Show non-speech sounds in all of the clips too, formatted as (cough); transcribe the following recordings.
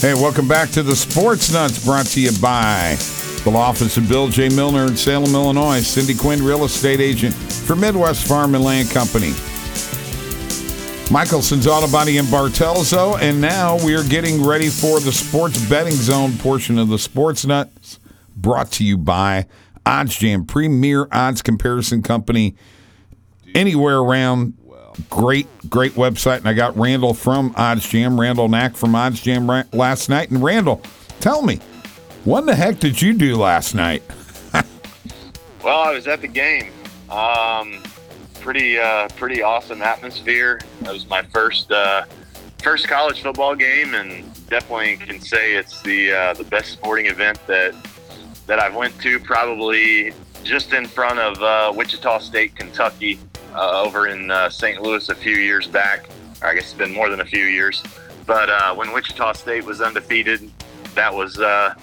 Hey, welcome back to the Sports Nutz brought to you by the law office of Bill J. Milner in Salem, Illinois. Cindy Quinn, real estate agent for Midwest Farm and Land Company. Michelson's Auto Body in Bartelso, and now we are getting ready for the sports betting zone portion of the Sports Nutz brought to you by OddsJam, premier odds comparison company anywhere around great, great website. And I got Randall from OddsJam, Randall Knack from OddsJam last night. And Randall, tell me, what the heck did you do last night? (laughs) Well, I was at the game. Um, pretty, uh, pretty awesome atmosphere. That was my first, uh, first college football game, and definitely can say it's the uh, the best sporting event that that I've went to. Probably just in front of uh, Wichita State, Kentucky, uh, over in uh, St. Louis a few years back. I guess it's been more than a few years. But uh, when Wichita State was undefeated, that was uh,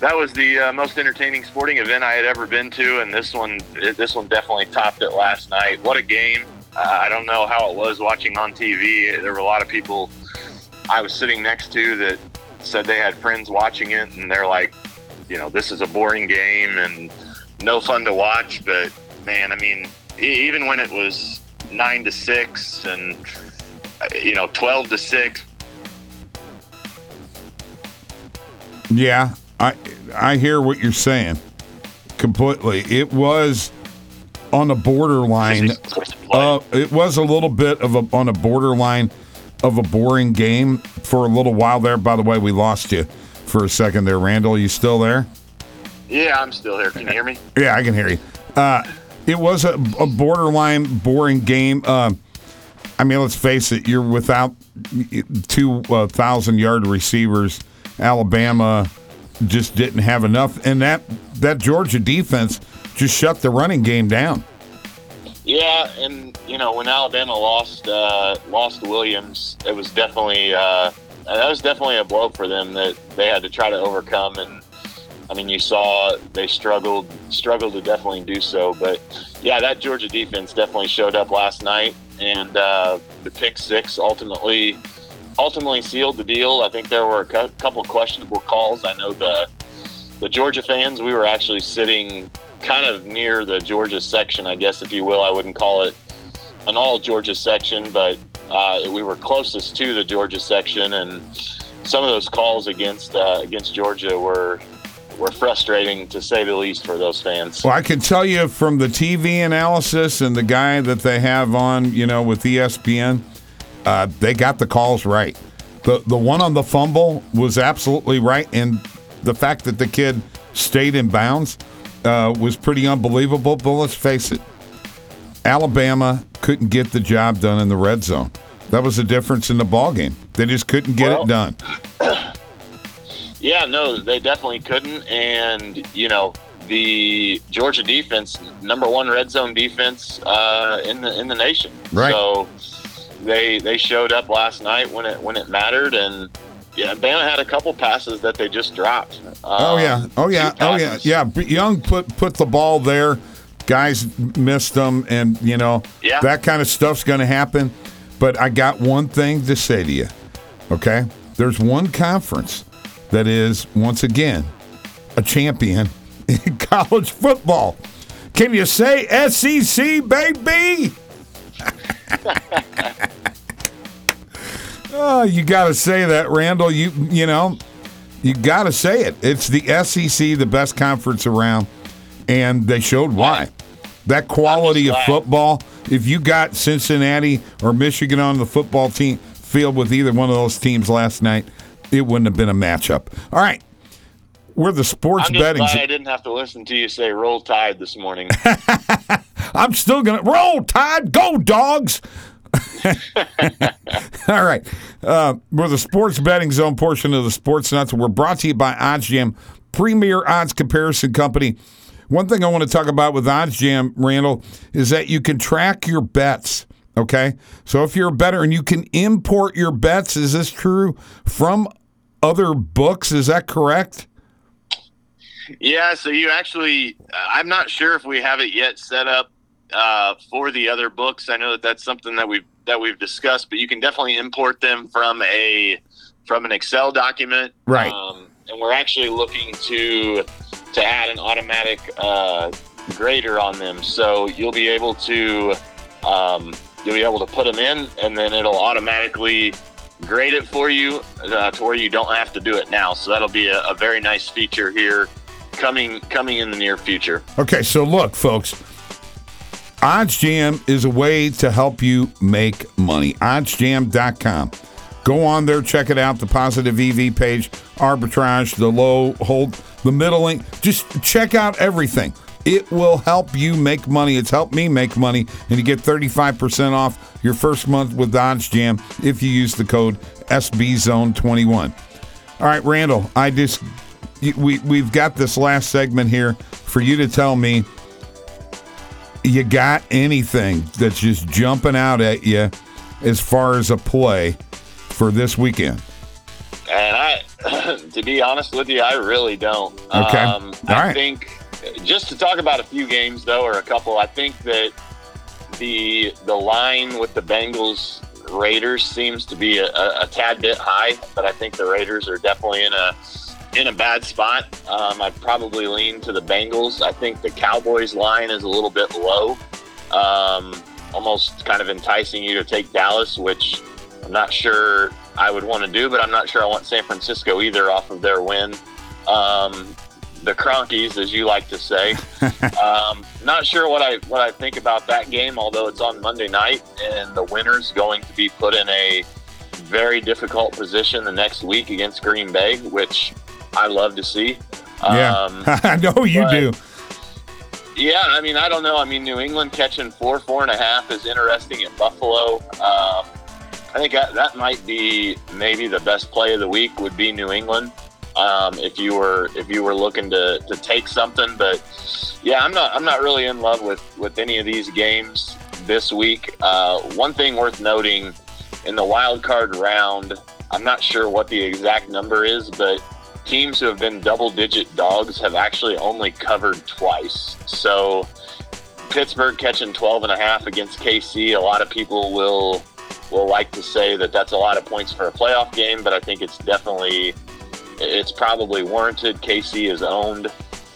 that was the uh, most entertaining sporting event I had ever been to, and this one this one definitely topped it last night. What a game! Uh, I don't know how it was watching on TV. There were a lot of people I was sitting next to that said they had friends watching it, and they're like, you know, this is a boring game and no fun to watch. But man, I mean, even when it was nine to six and you know twelve to six, Yeah, I I hear what you're saying completely. It was on a borderline. Uh, it was a little bit of a on a borderline of a boring game for a little while there. By the way, we lost you for a second there, Randall. You still there? yeah, I'm still here. Can you hear me? (laughs) Yeah, I can hear you. Uh, it was a, a borderline boring game. Uh, I mean, let's face it. You're without two uh, thousand yard receivers. Alabama just didn't have enough, and that that Georgia defense just shut the running game down. Yeah, and you know when Alabama lost uh, lost Williams, it was definitely uh, that was definitely a blow for them that they had to try to overcome. And I mean, you saw they struggled struggled to definitely do so. But yeah, that Georgia defense definitely showed up last night, and uh, the pick six ultimately ultimately sealed the deal. I think there were a cou- couple questionable calls. I know the the Georgia fans. We were actually sitting kind of near the Georgia section, I guess, if you will. I wouldn't call it an all Georgia section, but uh, we were closest to the Georgia section, and some of those calls against uh, against Georgia were were frustrating to say the least for those fans. Well, I can tell you from the TV analysis and the guy that they have on, you know, with ESPN, uh, they got the calls right. The the one on the fumble was absolutely right, and the fact that the kid stayed in bounds uh, was pretty unbelievable. But let's face it, Alabama couldn't get the job done in the red zone. That was the difference in the ball game. They just couldn't get Well- it done. (clears throat) Yeah, no, they definitely couldn't. And, you know, the Georgia defense, number one red zone defense uh, in the in the nation. Right. So they they showed up last night when it when it mattered, and yeah, Bama had a couple passes that they just dropped. Oh Um, yeah, oh yeah, oh yeah, yeah. Young put put the ball there. Guys missed them, and you know Yeah. that kind of stuff's going to happen. But I got one thing to say to you. Okay, there's one conference that is once again a champion (laughs) in college football. Can you say SEC, baby? (laughs) oh, you got to say that, Randall. You you know you got to say it. It's the SEC, the best conference around, and they showed why. That quality of football. If you got Cincinnati or Michigan on the football team field with either one of those teams last night, it wouldn't have been a matchup. All right, we're the sports I'm just betting. glad I didn't have to listen to you say "Roll Tide" this morning. (laughs) I'm still gonna roll tide, go dogs. (laughs) All right, uh, we're the sports betting zone portion of the Sports Nutz. We're brought to you by OddsJam, premier odds comparison company. One thing I want to talk about with OddsJam, Randall, is that you can track your bets. Okay, so if you're a better and you can import your bets, is this true from other books? Is that correct? Yeah, so you actually, I'm not sure if we have it yet set up uh, for the other books. I know that that's something that we've that we've discussed, but you can definitely import them from a from an Excel document. Right. Um, and we're actually looking to to add an automatic uh, grader on them, so you'll be able to um, you'll be able to put them in, and then it'll automatically grade it for you uh, to where you don't have to do it now. So that'll be a, a very nice feature here coming coming in the near future. Okay, so look, folks. OddsJam is a way to help you make money. OddsJam.com. Go on there, check it out. The positive EV page, arbitrage, the low hold, the middling. Just check out everything. It will help you make money. It's helped me make money, and you get 35% off your first month with OddsJam if you use the code SBZone21. All right, Randall, I just we we've got this last segment here for you to tell me you got anything that's just jumping out at you as far as a play for this weekend. And I, (laughs) to be honest with you, I really don't. Okay. Um, All I right. think just to talk about a few games though, or a couple. I think that the the line with the Bengals Raiders seems to be a, a, tad bit high, but I think the Raiders are definitely in a in a bad spot. Um, I'd probably lean to the Bengals. I think the Cowboys line is a little bit low, um, almost kind of enticing you to take Dallas, which I'm not sure I would want to do, but I'm not sure I want San Francisco either off of their win. Um, the Cronkies, as you like to say. (laughs) um, not sure what I what I think about that game, although it's on Monday night, and the winner's going to be put in a very difficult position the next week against Green Bay, which I love to see. Yeah, Um, (laughs) I know you but- do. yeah, I mean, I don't know. I mean, New England catching four, four and a half is interesting at Buffalo. Um, I think that, that might be maybe the best play of the week would be New England. Um, if you were if you were looking to, to take something, but yeah, I'm not I'm not really in love with with any of these games this week. Uh, one thing worth noting in the wild card round, I'm not sure what the exact number is, but teams who have been double digit dogs have actually only covered twice. So Pittsburgh catching 12 and a half against KC, a lot of people will will like to say that that's a lot of points for a playoff game, but I think it's definitely it's probably warranted. KC has owned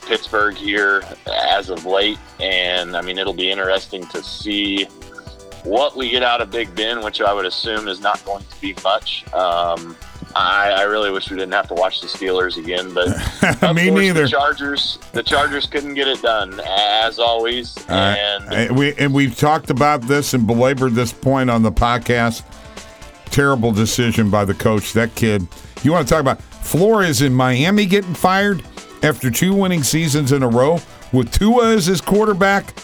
Pittsburgh here as of late, and I mean it'll be interesting to see what we get out of Big Ben, which I would assume is not going to be much. Um, I, I really wish we didn't have to watch the Steelers again, but (laughs) of Me course, neither. The Chargers, the Chargers couldn't get it done as always, All right. and And we and we've talked about this and belabored this point on the podcast. Terrible decision by the coach. That kid. You want to talk about Flores in Miami getting fired after two winning seasons in a row with Tua as his quarterback?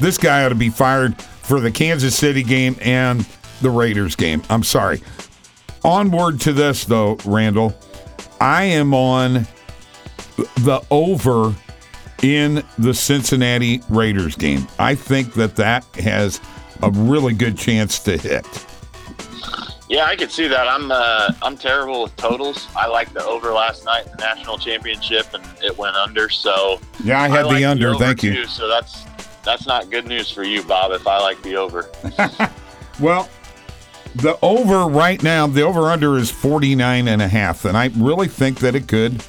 This guy ought to be fired for the Kansas City game and the Raiders game. I'm sorry. Onward to this though, Randall. I am on the over in the Cincinnati Raiders game. I think that that has a really good chance to hit. Yeah, I could see that. I'm uh, I'm terrible with totals. I like the over last night in the national championship, and it went under. So Yeah, I had like the under. over Thank you. so that's that's not good news for you, Bob. If I like the over. (laughs) Well, the over right now, the over under is 49 and a half. And I really think that it could.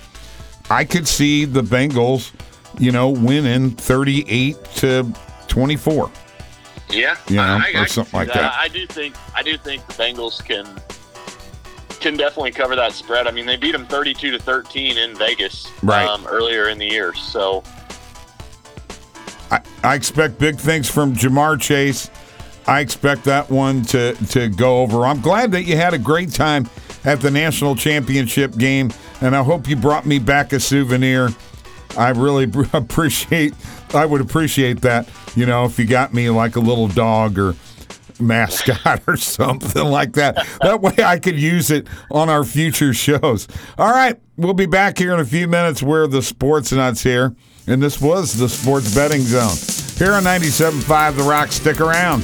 I could see the Bengals, you know, winning 38 to 24. Yeah, You know, I, I, or something see like that. I do think I do think the Bengals can can definitely cover that spread. I mean, they beat them thirty-two to thirteen in Vegas Right. um, earlier in the year. So I, I expect big things from Ja'Marr Chase. I expect that one to, to go over. I'm glad that you had a great time at the national championship game, and I hope you brought me back a souvenir. I really (laughs) appreciate. I would appreciate that. You know, if you got me like a little dog or mascot (laughs) or something like that. That way I could use it on our future shows. All right, we'll be back here in a few minutes where the sports nuts here. And this was the Sports Betting Zone. Here on 97.5 The Rock. Stick around.